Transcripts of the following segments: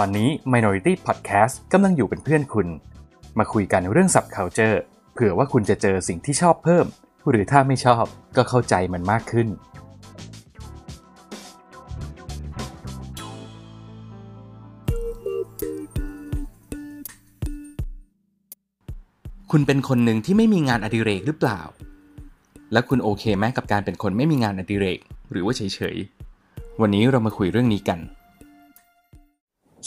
ตอนนี้ Minority Podcast กำลังอยู่เป็นเพื่อนคุณ มาคุยกันเรื่อง Subculture เผื่อว่าคุณจะเจอสิ่งที่ชอบเพิ่ม หรือถ้าไม่ชอบก็เข้าใจมันมากขึ้น คุณเป็นคนหนึ่งที่ไม่มีงานอดิเรกหรือเปล่า แล้วคุณโอเคไหมกับการเป็นคนไม่มีงานอดิเรก หรือว่าเฉยๆ วันนี้เรามาคุยเรื่องนี้กัน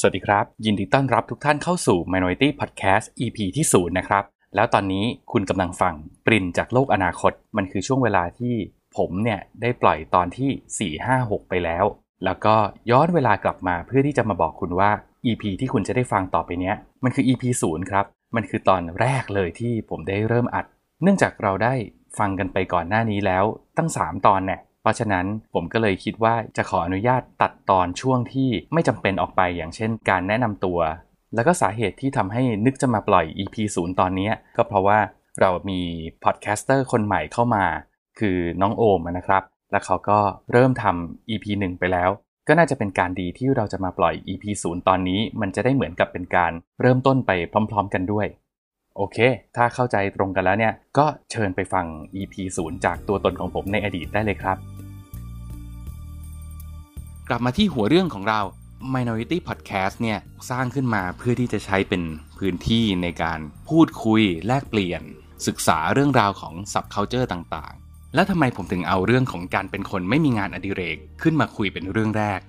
สวัสดีครับ ยินดีต้อนรับทุกท่านเข้าสู่ Minority Podcast EP ที่0นะครับ แล้วตอนนี้คุณกำลังฟังปรินจากโลกอนาคต มันคือช่วงเวลาที่ผมเนี่ยได้ปล่อยตอนที่ 4 5 6 ไปแล้ว แล้วก็ย้อนเวลากลับมาเพื่อที่จะมาบอกคุณว่า EP ที่คุณจะได้ฟังต่อไปเนี้ย มันคือ EP 0ครับ มันคือตอนแรกเลยที่ผมได้เริ่มอัด เนื่องจากเราได้ฟังกันไปก่อนหน้านี้แล้วตั้ง 3 ตอนเนี่ย เพราะฉะนั้นผมก็เลยคิดว่าจะขออนุญาตตัดตอนช่วงที่ไม่จำเป็นออกไปอย่างเช่น การแนะนำตัว แล้วก็สาเหตุที่ทำให้นึกจะมาปล่อย EP 0 ตอนนี้ก็เพราะว่าเรามี podcaster คนใหม่เข้ามา คือน้องโอมนะครับ แล้วเขาก็เริ่มทำ EP 1 ไปแล้ว ก็น่าจะเป็นการดีที่เราจะมาปล่อย EP 0 ตอนนี้ มันจะได้เหมือนกับเป็นการเริ่มต้นไปพร้อม ๆ กันด้วย โอเค ถ้าเข้าใจตรงกันแล้วเนี่ย ก็เชิญไปฟัง EP 0 จากตัวตนของผมในอดีตได้เลยครับ กลับมาที่หัวเรื่องของเรา Minority Podcast เนี่ย สร้างขึ้นมาเพื่อที่จะใช้เป็นพื้นที่ในการพูดคุยแลกเปลี่ยน ศึกษาเรื่องราวของ subculture ต่างๆ แล้วทำไมผมถึงเอาเรื่องของการเป็นคนไม่มีงานอดิเรกขึ้นมาคุยเป็นเรื่องแรก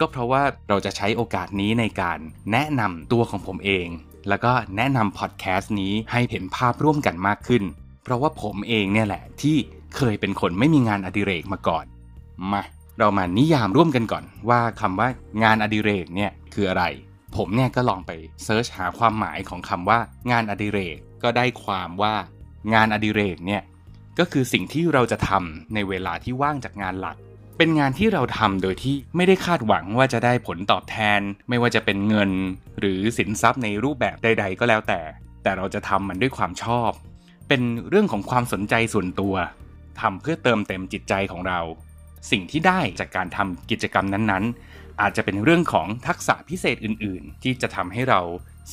ก็เพราะว่าเราจะใช้โอกาสนี้ในการแนะนำตัวของผมเอง แล้วก็แนะนำพอดแคสต์นี้ให้เห็นภาพร่วมกันมากขึ้น เพราะว่าผมเองเนี่ยแหละที่เคยเป็นคนไม่มีงานอดิเรกมาก่อน มาเรามานิยามร่วมกันก่อน ว่าคำว่างานอดิเรกเนี่ยคืออะไร ผมเนี่ยก็ลองไปเซิร์ชหาความหมายของคำว่างานอดิเรกก็ได้ความว่างานอดิเรกเนี่ยก็คือสิ่งที่เราจะทำในเวลาที่ว่างจากงานหลัก เป็นงานที่เราทำโดยที่ไม่ได้คาดหวังว่าจะได้ผลตอบแทน ไม่ว่าจะเป็นเงิน หรือสินทรัพย์ในรูปแบบใด ๆ ก็แล้วแต่ แต่เราจะทำมันด้วยความชอบ เป็นเรื่องของความสนใจส่วนตัวทำเพื่อเติมเต็มจิตใจของเรา สิ่งที่ได้จากการทำกิจกรรมนั้นๆ อาจจะเป็นเรื่องของทักษะพิเศษอื่น ๆ ที่จะทำให้เรา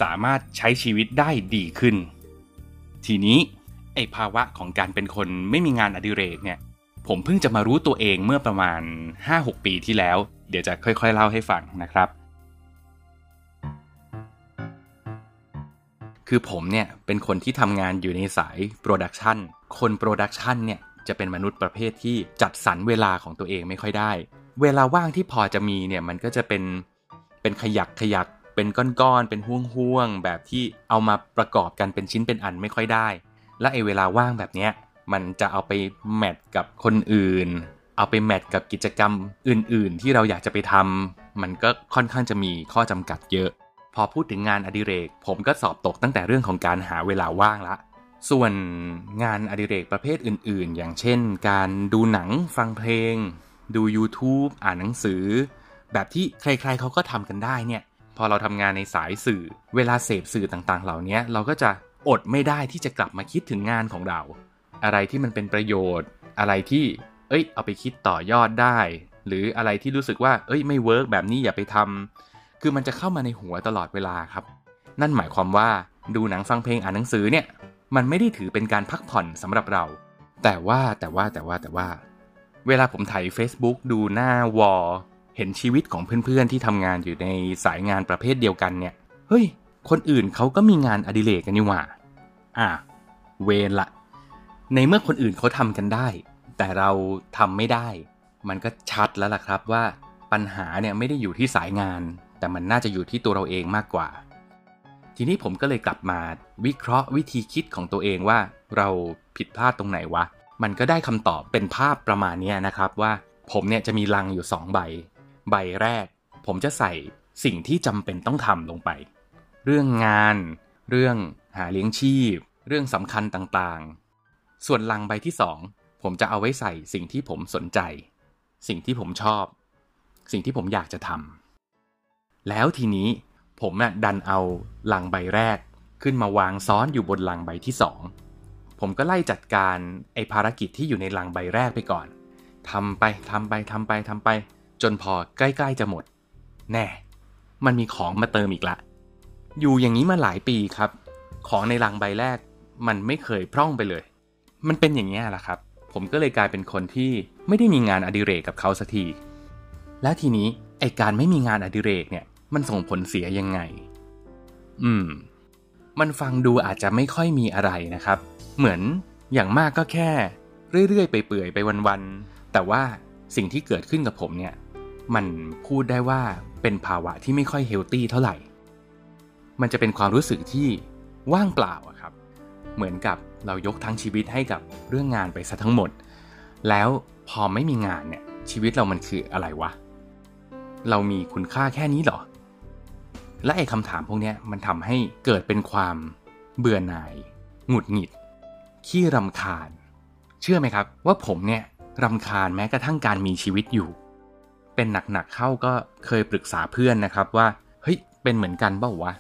สามารถใช้ชีวิตได้ดีขึ้น ทีนี้ไอ้ภาวะของการเป็นคนไม่มีงานอดิเรกเนี่ย ผมเพิ่งจะมารู้ตัวเองเมื่อประมาณ 5-6 ปีที่แล้ว เดี๋ยวจะค่อยๆเล่าให้ฟังนะครับ คือผมเนี่ยเป็นคนที่ทำงานอยู่ในสาย production คน production เนี่ยจะเป็นมนุษย์ประเภทที่จัดสรรเวลาของตัวเองไม่ค่อยได้ เวลาว่างที่พอจะมีเนี่ยมันก็จะเป็นเป็นขยักขยักเป็นก้อนๆเป็นห่วงๆแบบที่เอามาประกอบกันเป็นชิ้นเป็นอันไม่ค่อยได้ และไอเวลาว่างแบบเนี้ย มันจะเอาไปแมทกับคนอื่น เอาไปแมทกับกิจกรรมอื่น ๆ ที่เราอยากจะไปทำมันก็ค่อนข้างจะมีข้อจำกัดเยอะ พอพูดถึงงานอดิเรก ผมก็สอบตกตั้งแต่เรื่องของการหาเวลาว่างละ ส่วนงานอดิเรกประเภทอื่น ๆ อย่างเช่น การดูหนังฟังเพลง ดู YouTube อ่านหนังสือ แบบที่ใคร ๆเขาก็ทำกันได้เนี่ยพอเราทำงานในสายสื่อ เวลาเสพสื่อต่างๆ เหล่านี้เราก็จะอดไม่ได้ที่จะกลับมาคิดถึงงานของเรา อะไรที่มันเป็นประโยชน์ อะไรที่ เอ้ย เอาไปคิดต่อยอดได้ หรืออะไรที่รู้สึกว่า เอ้ย ไม่เวิร์กแบบนี้อย่าไปทำคือมันจะเข้ามาในหัวตลอดเวลาครับ นั่นหมายความว่าดูหนังฟังเพลงอ่านหนังสือเนี่ย มันไม่ได้ถือเป็นการพักผ่อนสำหรับเรา แต่ว่าแต่ว่าแต่ว่าแต่ว่า เวลาผมถ่าย Facebook ดูหน้าวอลเห็นชีวิตของเพื่อนๆที่ทำงานอยู่ในสายงานประเภทเดียวกันเนี่ย เฮ้ย คนอื่นเขาก็มีงานอดิเรกกันนี่หว่า อะ เวรละ ในเมื่อคนอื่นเขาทำกันได้ แต่เราทำไม่ได้ มันก็ชัดแล้วล่ะครับว่าปัญหาเนี่ยไม่ได้อยู่ที่สายงาน แต่มันน่าจะอยู่ที่ตัวเราเองมากกว่า ทีนี้ผมก็เลยกลับมาวิเคราะห์วิธีคิดของตัวเองว่าเราผิดพลาดตรงไหนวะ มันก็ได้คำตอบเป็นภาพประมาณนี้นะครับว่าผมเนี่ยจะมีลังอยู่ 2 ใบ ใบแรก ผมจะใส่สิ่งที่จำเป็นต้องทำลงไป เรื่องงาน เรื่องหาเลี้ยงชีพ เรื่องสำคัญต่างๆ ส่วนลังใบที่ 2 ผมจะเอาไว้ใส่สิ่งที่ผมสนใจ สิ่งที่ผมชอบ สิ่งที่ผมอยากจะทำแล้วทีนี้ผมน่ะดันเอาลังใบแรกขึ้นมาวางซ้อนอยู่บนลังใบที่ 2 ผมก็ไล่จัดการไอภารกิจที่อยู่ในลังใบแรกไปก่อนทำไปทำไปทำไปทำไป จนพอใกล้ๆจะหมด แน่ มันมีของมาเติมอีกละ อยู่อย่างนี้มาหลายปีครับ ของในลังใบแรกมันไม่เคยพร่องไปเลย มันเป็นอย่างนี้แหละครับ ผมก็เลยกลายเป็นคนที่ไม่ได้มีงานอดิเรกกับเขาสักที แล้วทีนี้ไอการไม่มีงานอดิเรกเนี่ย มันส่งผลเสียยังไง อืม มันฟังดูอาจจะไม่ค่อยมีอะไรนะครับ เหมือนอย่างมากก็แค่ เรื่อยๆไปเปื่อยไปวันๆ แต่ว่าสิ่งที่เกิดขึ้นกับผมเนี่ย มันพูดได้ว่าเป็นภาวะที่ไม่ค่อยเฮลตี้เท่าไหร่ มันจะเป็นความรู้สึกที่ว่างเปล่าครับ เหมือนกับเรายกทั้งชีวิตให้กับเรื่องงานไปซะทั้งหมด แล้วพอไม่มีงานเนี่ยชีวิตเรามันคืออะไรวะ เรามีคุณค่าแค่นี้เหรอ และไอ้คำถามพวกนี้มันทำให้เกิดเป็นความเบื่อหน่าย หงุดหงิด ขี้รำคาญ เชื่อไหมครับ ว่าผมเนี่ยรำคาญแม้กระทั่งการมีชีวิตอยู่ เป็นหนักๆเข้าก็เคยปรึกษาเพื่อนนะครับว่า เฮ้ย เป็นเหมือนกันเปล่าวะ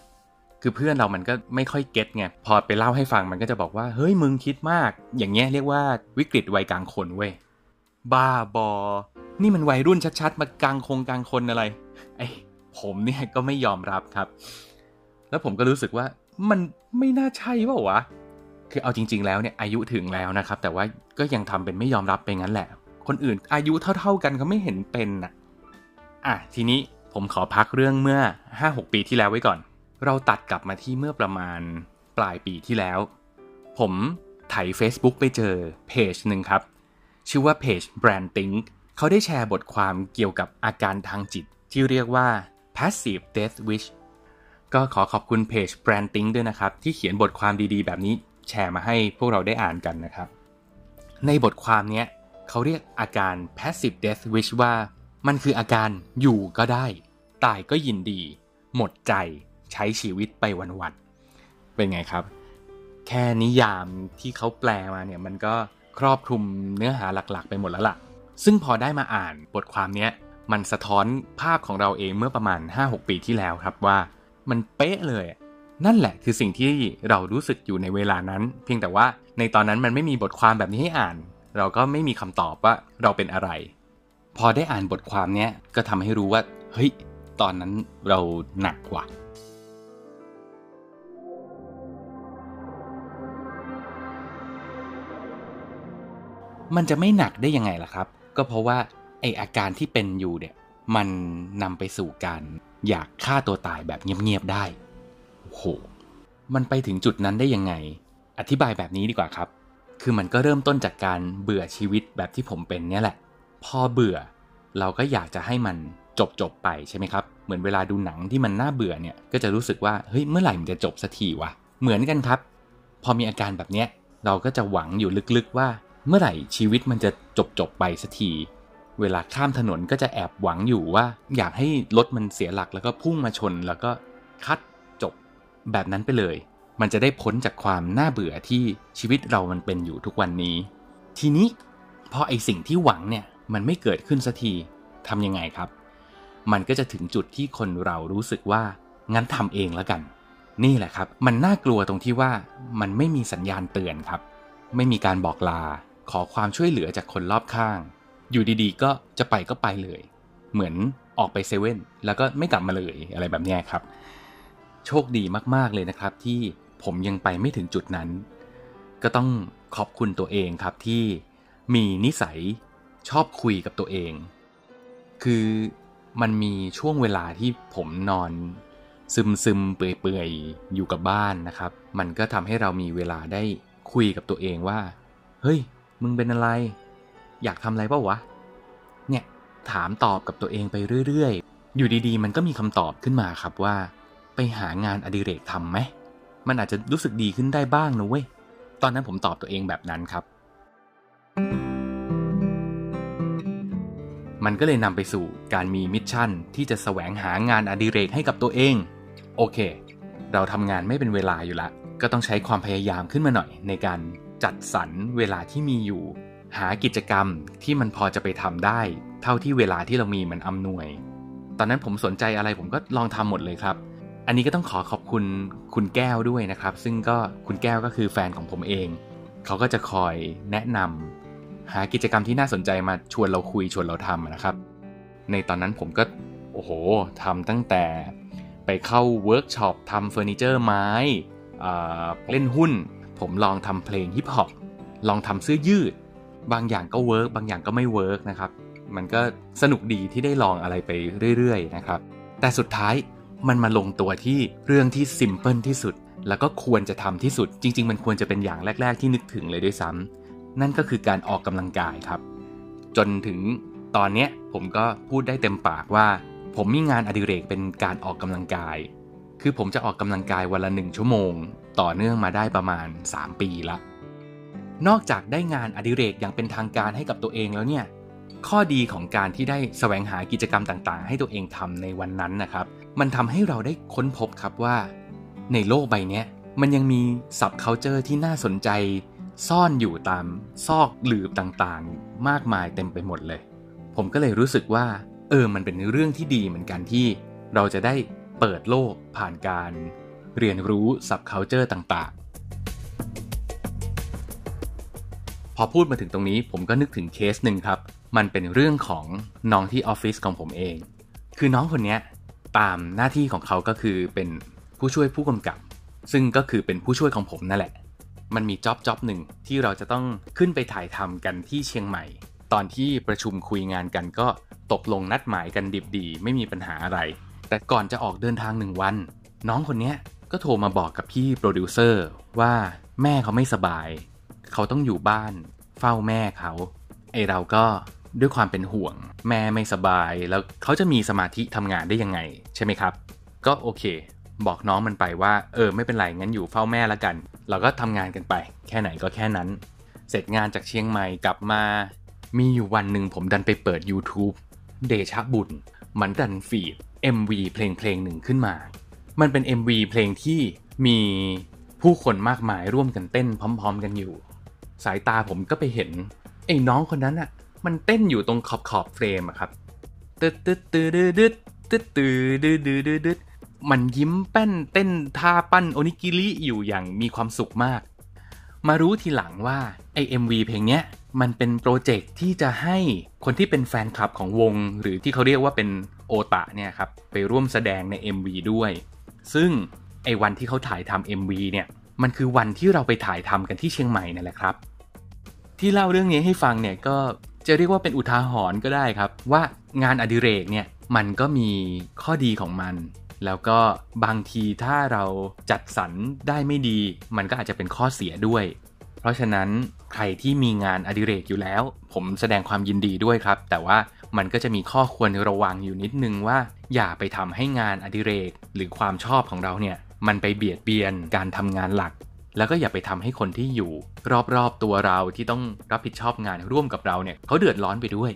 คือเพื่อนเรามันก็ไม่ค่อยเก็ตไงพอไปเล่าให้ฟังมันก็จะบอกว่าเฮ้ยมึงคิดมาก อย่างเงี้ยเรียกว่าวิกฤตวัยกลางคนเว้ยบ้าบอ นี่มันวัยรุ่นชัดๆ มากลางคงกลางคนอะไรไอ้ผมเนี่ยก็ไม่ยอมรับครับ แล้วผมก็รู้สึกว่ามันไม่น่าใช่เปล่าวะคือเอาจริง ๆ แล้วเนี่ยอายุถึงแล้วนะครับ แต่ว่าก็ยังทำเป็นไม่ยอมรับไปงั้นแหละ คนอื่นอายุเท่า ๆกันเขาไม่เห็นเป็นอะอะทีนี้ผมขอพักเรื่องเมื่อ 5-6 ปีที่แล้วไว้ก่อน เราตัดกลับมาที่เมื่อประมาณปลายปีที่แล้ว ผมไถ Facebook ไปเจอเพจหนึ่งครับ ชื่อว่าเพจ Brand Think เขาได้แชร์บทความเกี่ยวกับอาการทางจิตที่เรียกว่า passive death wish ก็ขอขอบคุณเพจ Brand Think ด้วยนะครับ ที่เขียนบทความดีๆ แบบนี้แชร์มาให้พวกเราได้อ่านกันนะครับ ในบทความนี้เขาเรียกอาการ passive death wish ว่า มันคืออาการอยู่ก็ได้ ตายก็ยินดี หมดใจ ใช้ชีวิตไปวันๆเป็นไงครับ แค่นิยามที่เขาแปลมาเนี่ยมันก็ครอบคลุมเนื้อหาหลักๆ ไปหมดแล้วล่ะ ซึ่งพอได้มาอ่านบทความนี้มันสะท้อนภาพของเราเองเมื่อประมาณ 5-6 ปีที่แล้วครับว่ามันเป๊ะเลย นั่นแหละคือสิ่งที่เรารู้สึกอยู่ในเวลานั้น เพียงแต่ว่าในตอนนั้นมันไม่มีบทความแบบนี้ให้อ่าน เราก็ไม่มีคำตอบว่าเราเป็นอะไร พอได้อ่านบทความนี้ก็ทำให้รู้ว่า เฮ้ย ตอนนั้นเราหนักกว่า มันจะไม่หนักได้ยังไงล่ะครับ ก็เพราะว่าไออาการที่เป็นอยู่เนี่ยมันนำไปสู่การอยากฆ่าตัวตายแบบเงียบๆได้โอ้โห มันไปถึงจุดนั้นได้ยังไง อธิบายแบบนี้ดีกว่าครับ คือมันก็เริ่มต้นจากการเบื่อชีวิตแบบที่ผมเป็นเนี่ยแหละ พอเบื่อ เราก็อยากจะให้มันจบจบไปใช่ไหมครับ เหมือนเวลาดูหนังที่มันน่าเบื่อเนี่ย ก็จะรู้สึกว่า เฮ้ย เมื่อไหร่มันจะจบสักทีวะ เหมือนกันครับ พอมีอาการแบบเนี้ย เราก็จะหวังอยู่ลึกๆว่า เมื่อไหร่ชีวิตมันจะจบจบไปสักที เวลาข้ามถนนก็จะแอบหวังอยู่ว่า อยากให้รถมันเสียหลักแล้วก็พุ่งมาชนแล้วก็คัดจบแบบนั้นไปเลย มันจะได้พ้นจากความน่าเบื่อที่ชีวิตเรามันเป็นอยู่ทุกวันนี้ ทีนี้พอไอสิ่งที่หวังเนี่ยมันไม่เกิดขึ้นสักทีทำยังไงครับ มันก็จะถึงจุดที่คนเรารู้สึกว่างั้นทำเองแล้วกัน นี่แหละครับ มันน่ากลัวตรงที่ว่ามันไม่มีสัญญาณเตือนครับ ไม่มีการบอกลา ขอความช่วยเหลือจากคนรอบข้าง อยู่ดีๆ ก็จะไปก็ไปเลย เหมือนออกไปเซเว่นแล้วก็ไม่กลับมาเลยอะไรแบบนี้ครับ โชคดีมากๆเลยนะครับ ที่ผมยังไปไม่ถึงจุดนั้น ก็ต้องขอบคุณตัวเองครับที่มีนิสัยชอบคุยกับตัวเอง คือมันมีช่วงเวลาที่ผมนอนซึมซึมเปื่อยๆอยู่กับบ้านนะครับ มันก็ทำให้เรามีเวลาได้คุยกับตัวเองว่า เฮ้ย มึงเป็นอะไร อยากทำอะไรเปล่าวะ เนี่ย ถามตอบกับตัวเองไปเรื่อยๆ อยู่ดีๆ มันก็มีคำตอบขึ้นมาครับว่า ไปหางานอดิเรกทำไหม มันอาจจะรู้สึกดีขึ้นได้บ้างนะเว้ย ตอนนั้นผมตอบตัวเองแบบนั้นครับ มันก็เลยนำไปสู่การมีมิชชั่นที่จะแสวงหางานอดิเรกให้กับตัวเอง โอเค เราทำงานไม่เป็นเวลาอยู่ละ ก็ต้องใช้ความพยายามขึ้นมาหน่อยในการ จัดสรรเวลาที่มีอยู่ หากิจกรรมที่มันพอจะไปทำได้ เท่าที่เวลาที่เรามีมันอำนวย ตอนนั้นผมสนใจอะไรผมก็ลองทำหมดเลยครับ อันนี้ก็ต้องขอขอบคุณคุณแก้วด้วยนะครับ ซึ่งก็คุณแก้วก็คือแฟนของผมเอง เขาก็จะคอยแนะนำหากิจกรรมที่น่าสนใจมาชวนเราคุยชวนเราทำนะครับ ในตอนนั้นผมก็โอ้โหทำตั้งแต่ไปเข้าเวิร์กช็อปทำเฟอร์นิเจอร์ไม้เล่นหุ้น ผมลองทำเพลงฮิปฮอปลองทำเสื้อยืด บางอย่างก็ work บางอย่างก็ไม่ work นะครับ มันก็สนุกดีที่ได้ลองอะไรไปเรื่อยๆนะครับ แต่สุดท้ายมันมาลงตัวที่เรื่องที่ simple ที่สุด แล้วก็ควรจะทำที่สุด จริง ๆ มันควรจะเป็นอย่างแรก ๆ ที่นึกถึงเลยด้วยซ้ำนั่นก็คือการออกกำลังกายครับ จนถึงตอนนี้ผมก็พูดได้เต็มปากว่า ผมมีงานอดิเรกเป็นการออกกำลังกาย คือผมจะออกกำลังกายวันละหนึ่งชั่วโมง ต่อเนื่องมาได้ประมาณ 3 ปีละ นอกจากได้งานอดิเรกอย่างเป็นทางการให้กับตัวเองแล้วเนี่ย ข้อดีของการที่ได้แสวงหากิจกรรมต่างๆ ให้ตัวเองทำในวันนั้นนะครับ มันทำให้เราได้ค้นพบครับว่า ในโลกใบนี้มันยังมีสับเคาเจอร์ที่น่าสนใจ ซ่อนอยู่ตามซอกหลืบต่างๆ มากมายเต็มไปหมดเลย ผมก็เลยรู้สึกว่า เออมันเป็นเรื่องที่ดีเหมือนกันที่เราจะได้ เปิดโลกผ่านการเรียนรู้สับเคาเจอร์ต่างๆ พอพูดมาถึงตรงนี้ผมก็นึกถึงเคสหนึ่งครับ มันเป็นเรื่องของน้องที่ออฟฟิศของผมเอง คือน้องคนนี้ตามหน้าที่ของเขาก็คือเป็นผู้ช่วยผู้กำกับ ซึ่งก็คือเป็นผู้ช่วยของผมนั่นแหละ มันมี job job หนึ่งที่เราจะต้องขึ้นไปถ่ายทำกันที่เชียงใหม่ ตอนที่ประชุมคุยงานกันก็ตกลงนัดหมายกันดิบดี ไม่มีปัญหาอะไร แต่ก่อนจะออกเดินทางหนึ่งวัน น้องคนนี้ก็โทรมาบอกกับพี่โปรดิวเซอร์ว่าแม่เขาไม่สบาย เขาต้องอยู่บ้าน เฝ้าแม่เขาไอ้เราก็ด้วยความเป็นห่วง แม่ไม่สบาย แล้วเขาจะมีสมาธิทำงานได้ยังไง ใช่ไหมครับ ก็โอเค บอกน้องมันไปว่า เออไม่เป็นไรงั้นอยู่เฝ้าแม่ละกัน เราก็ทำงานกันไป แค่ไหนก็แค่นั้น เสร็จงานจากเชียงใหม่กลับมา มีอยู่วันหนึ่งผมดันไปเปิด YouTube เดชะบุญมันดันฟีด MV เพลงเพลงหนึ่งขึ้นมา มันเป็น MV เพลงที่มีผู้คนมากมายร่วมกันเต้นพร้อม ๆ กันอยู่ สายตาผมก็ไปเห็นไอ้น้องคนนั้นอะมันเต้นอยู่ตรงขอบขอบเฟรมอะครับตึ๊ดตึ๊ดตึ๊ดตึ๊ดตึ๊ดตึ๊ดตึ๊ดตึ๊ดตึ๊ดตึ๊ดมันยิ้มแป้นเต้นท่าปั้นโอนิกิริอยู่อย่างมีความสุขมาก มารู้ทีหลังว่าไอเอ็มวีเพลงเนี้ยมันเป็นโปรเจกต์ที่จะให้คนที่เป็นแฟนคลับของวง หรือที่เขาเรียกว่าเป็นโอตะเนี่ยครับไปร่วมแสดงใน MV ด้วย ซึ่งไอวันที่เขาถ่ายทำ MV เนี่ยมันคือวันที่เราไปถ่ายทำกันที่เชียงใหม่นั่นแหละครับ ที่เล่าเรื่องนี้ให้ฟังเนี่ยก็จะเรียกว่าเป็นอุทาหรณ์ก็ได้ครับ ว่างานอดิเรกเนี่ยมันก็มีข้อดีของมัน แล้วก็บางทีถ้าเราจัดสรรได้ไม่ดี มันก็อาจจะเป็นข้อเสียด้วย เพราะฉะนั้นใครที่มีงานอดิเรกอยู่แล้ว ผมแสดงความยินดีด้วยครับ แต่ว่ามันก็จะมีข้อควรระวังอยู่นิดนึงว่า อย่าไปทำให้งานอดิเรก หรือความชอบของเราเนี่ย มันไปเบียดเบียนการทำงานหลัก แล้วก็อย่าไปทำให้คนที่อยู่ รอบๆตัวเราที่ต้องรับผิดชอบงานร่วมกับเราเนี่ยเขาเดือดร้อนไปด้วย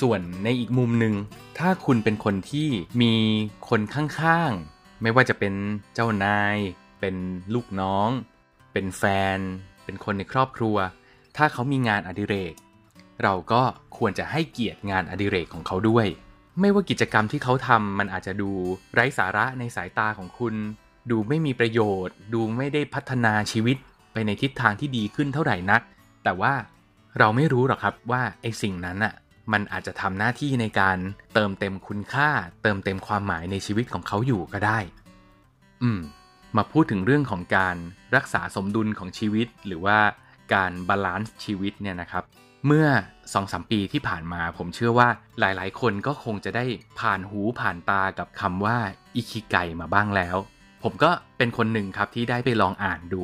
ส่วนในอีกมุมหนึ่ง ถ้าคุณเป็นคนที่มีคนข้างๆ ไม่ว่าจะเป็นเจ้านาย เป็นลูกน้อง เป็นแฟน เป็นคนในครอบครัว ถ้าเขามีงานอดิเรก เราก็ควรจะให้เกียรติงานอดิเรกของเขาด้วย ไม่ว่ากิจกรรมที่เขาทำมันอาจจะดูไร้สาระในสายตาของคุณ ดูไม่มีประโยชน์ ดูไม่ได้พัฒนาชีวิตไปในทิศทางที่ดีขึ้นเท่าไหร่นัก แต่ว่าเราไม่รู้หรอกครับว่าไอ้สิ่งนั้นอะ มันอาจจะทำหน้าที่ในการเติมเต็มคุณค่า เติมเต็มความหมายในชีวิตของเขาอยู่ก็ได้ อืม มาพูดถึงเรื่องของการรักษาสมดุลของชีวิต หรือว่าการ balance ชีวิตเนี่ยนะครับ เมื่อ2อสปีที่ผ่านมาผมเชื่อว่าหลายๆ คนก็คงจะได้ผ่านหูผ่านตากับคำว่าอิคิไกมาบ้างแล้ว ผมก็เป็นคนหนึ่งครับที่ได้ไปลองอ่านดู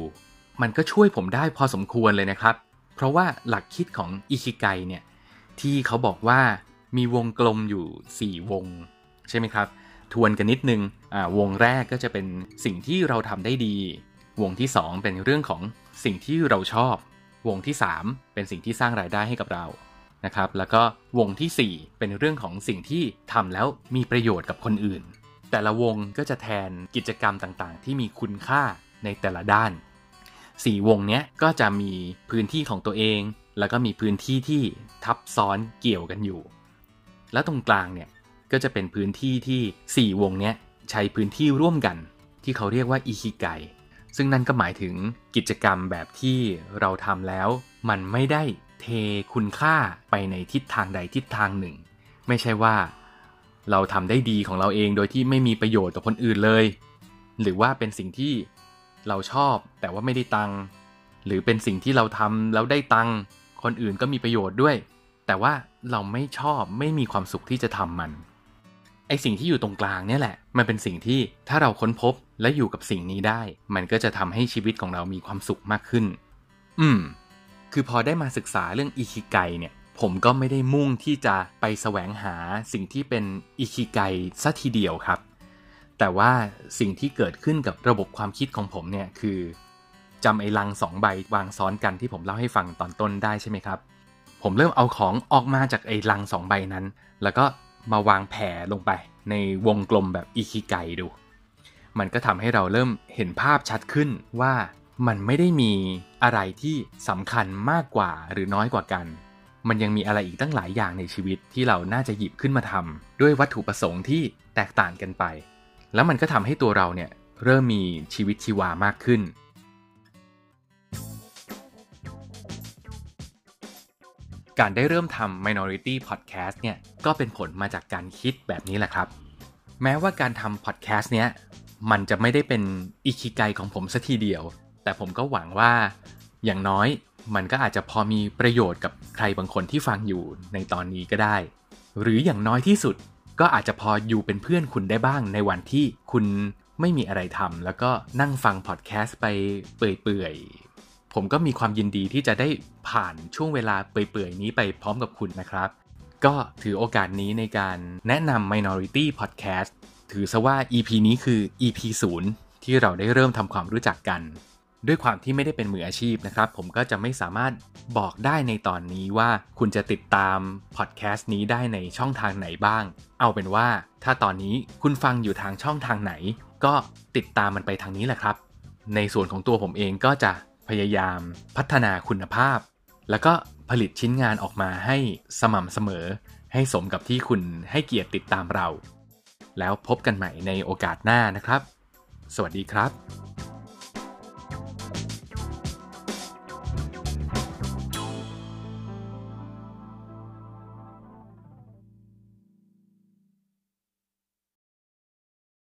มันก็ช่วยผมได้พอสมควรเลยนะครับ เพราะว่าหลักคิดของอิคิไกเนี่ย ที่เขาบอกว่ามีวงกลมอยู่ 4 วง ใช่ไหมครับ ทวนกันนิดนึงวงแรกก็จะเป็นสิ่งที่เราทำได้ดี วงที่ 2 เป็นเรื่องของสิ่งที่เราชอบ วงที่ 3 เป็นสิ่งที่สร้างรายได้ให้กับเรานะครับแล้วก็วงที่ 4 เป็นเรื่องของสิ่งที่ทำแล้วมีประโยชน์กับคนอื่น แต่ละวงก็จะแทนกิจกรรมต่างๆ ที่มีคุณค่าในแต่ละด้าน 4 วงนี้ก็จะมีพื้นที่ของตัวเอง แล้วก็มีพื้นที่ที่ทับซ้อนเกี่ยวกันอยู่ แล้วตรงกลางเนี่ยก็จะเป็นพื้นที่ที่ 4 วงเนี้ยใช้พื้นที่ร่วมกัน ที่เขาเรียกว่าอิคิไกซึ่งนั่นก็หมายถึงกิจกรรมแบบที่เราทำแล้ว มันไม่ได้เทคุณค่าไปในทิศทางใดทิศทางหนึ่ง ไม่ใช่ว่า เราทำได้ดีของเราเองโดยที่ไม่มีประโยชน์ต่อคนอื่นเลย หรือว่าเป็นสิ่งที่เราชอบแต่ว่าไม่ได้ตังหรือเป็นสิ่งที่เราทำแล้วได้ตัง คนอื่นก็มีประโยชน์ด้วย แต่ว่าเราไม่ชอบไม่มีความสุขที่จะทำมันไอสิ่งที่อยู่ตรงกลางเนี่ยแหละ มันเป็นสิ่งที่ถ้าเราค้นพบและอยู่กับสิ่งนี้ได้ มันก็จะทำให้ชีวิตของเรามีความสุขมากขึ้น อืม คือพอได้มาศึกษาเรื่องอิคิไกเนี่ย ผมก็ไม่ได้มุ่งที่จะไปแสวงหาสิ่งที่เป็นอิคิไกซะทีเดียวครับ แต่ว่าสิ่งที่เกิดขึ้นกับระบบความคิดของผมเนี่ยคือ จำไอ้ลังสองใบวางซ้อนกันที่ผมเล่าให้ฟังตอนต้นได้ใช่ไหมครับ ผมเริ่มเอาของออกมาจากไอ้ลังสองใบนั้น แล้วก็มาวางแผ่ลงไปในวงกลมแบบอิคิไกดู มันก็ทำให้เราเริ่มเห็นภาพชัดขึ้นว่ามันไม่ได้มีอะไรที่สำคัญมากกว่าหรือน้อยกว่ากัน มันยังมีอะไรอีกตั้งหลายอย่างในชีวิตที่เราน่าจะหยิบขึ้นมาทำด้วยวัตถุประสงค์ที่แตกต่างกันไป แล้วมันก็ทำให้ตัวเราเนี่ยเริ่มมีชีวิตชีวามากขึ้น การได้เริ่มทำ Minority Podcast เนี่ยก็เป็นผลมาจากการคิดแบบนี้แหละครับ แม้ว่าการทำ podcast เนี้ยมันจะไม่ได้เป็นอิคิไกของผมสัทีเดียว แต่ผมก็หวังว่าอย่างน้อยมันก็อาจจะพอมีประโยชน์กับใครบางคนที่ฟังอยู่ในตอนนี้ก็ได้ หรืออย่างน้อยที่สุดก็อาจจะพออยู่เป็นเพื่อนคุณได้บ้างในวันที่คุณไม่มีอะไรทำแล้วก็นั่งฟังพอดแคสต์ไปเปื่อย ผมก็มีความยินดีที่จะได้ผ่านช่วงเวลาเปื่อยๆนี้ไปพร้อมกับคุณนะครับ ก็ถือโอกาสนี้ในการแนะนำ Minority Podcast ถือซะว่า EP นี้คือ EP 0ที่เราได้เริ่มทำความรู้จักกัน ด้วยความที่ไม่ได้เป็นมืออาชีพนะครับ ผมก็จะไม่สามารถบอกได้ในตอนนี้ว่าคุณจะติดตามพอดแคสต์นี้ได้ในช่องทางไหนบ้าง เอาเป็นว่าถ้าตอนนี้คุณฟังอยู่ทางช่องทางไหน ก็ติดตามมันไปทางนี้แหละครับ ในส่วนของตัวผมเองก็จะ พยายามพัฒนาคุณภาพ แล้วก็ผลิตชิ้นงานออกมาให้สม่ำเสมอ ให้สมกับที่คุณให้เกียรติติดตามเรา แล้วพบกันใหม่ในโอกาสหน้านะครับ สวัสดีครับ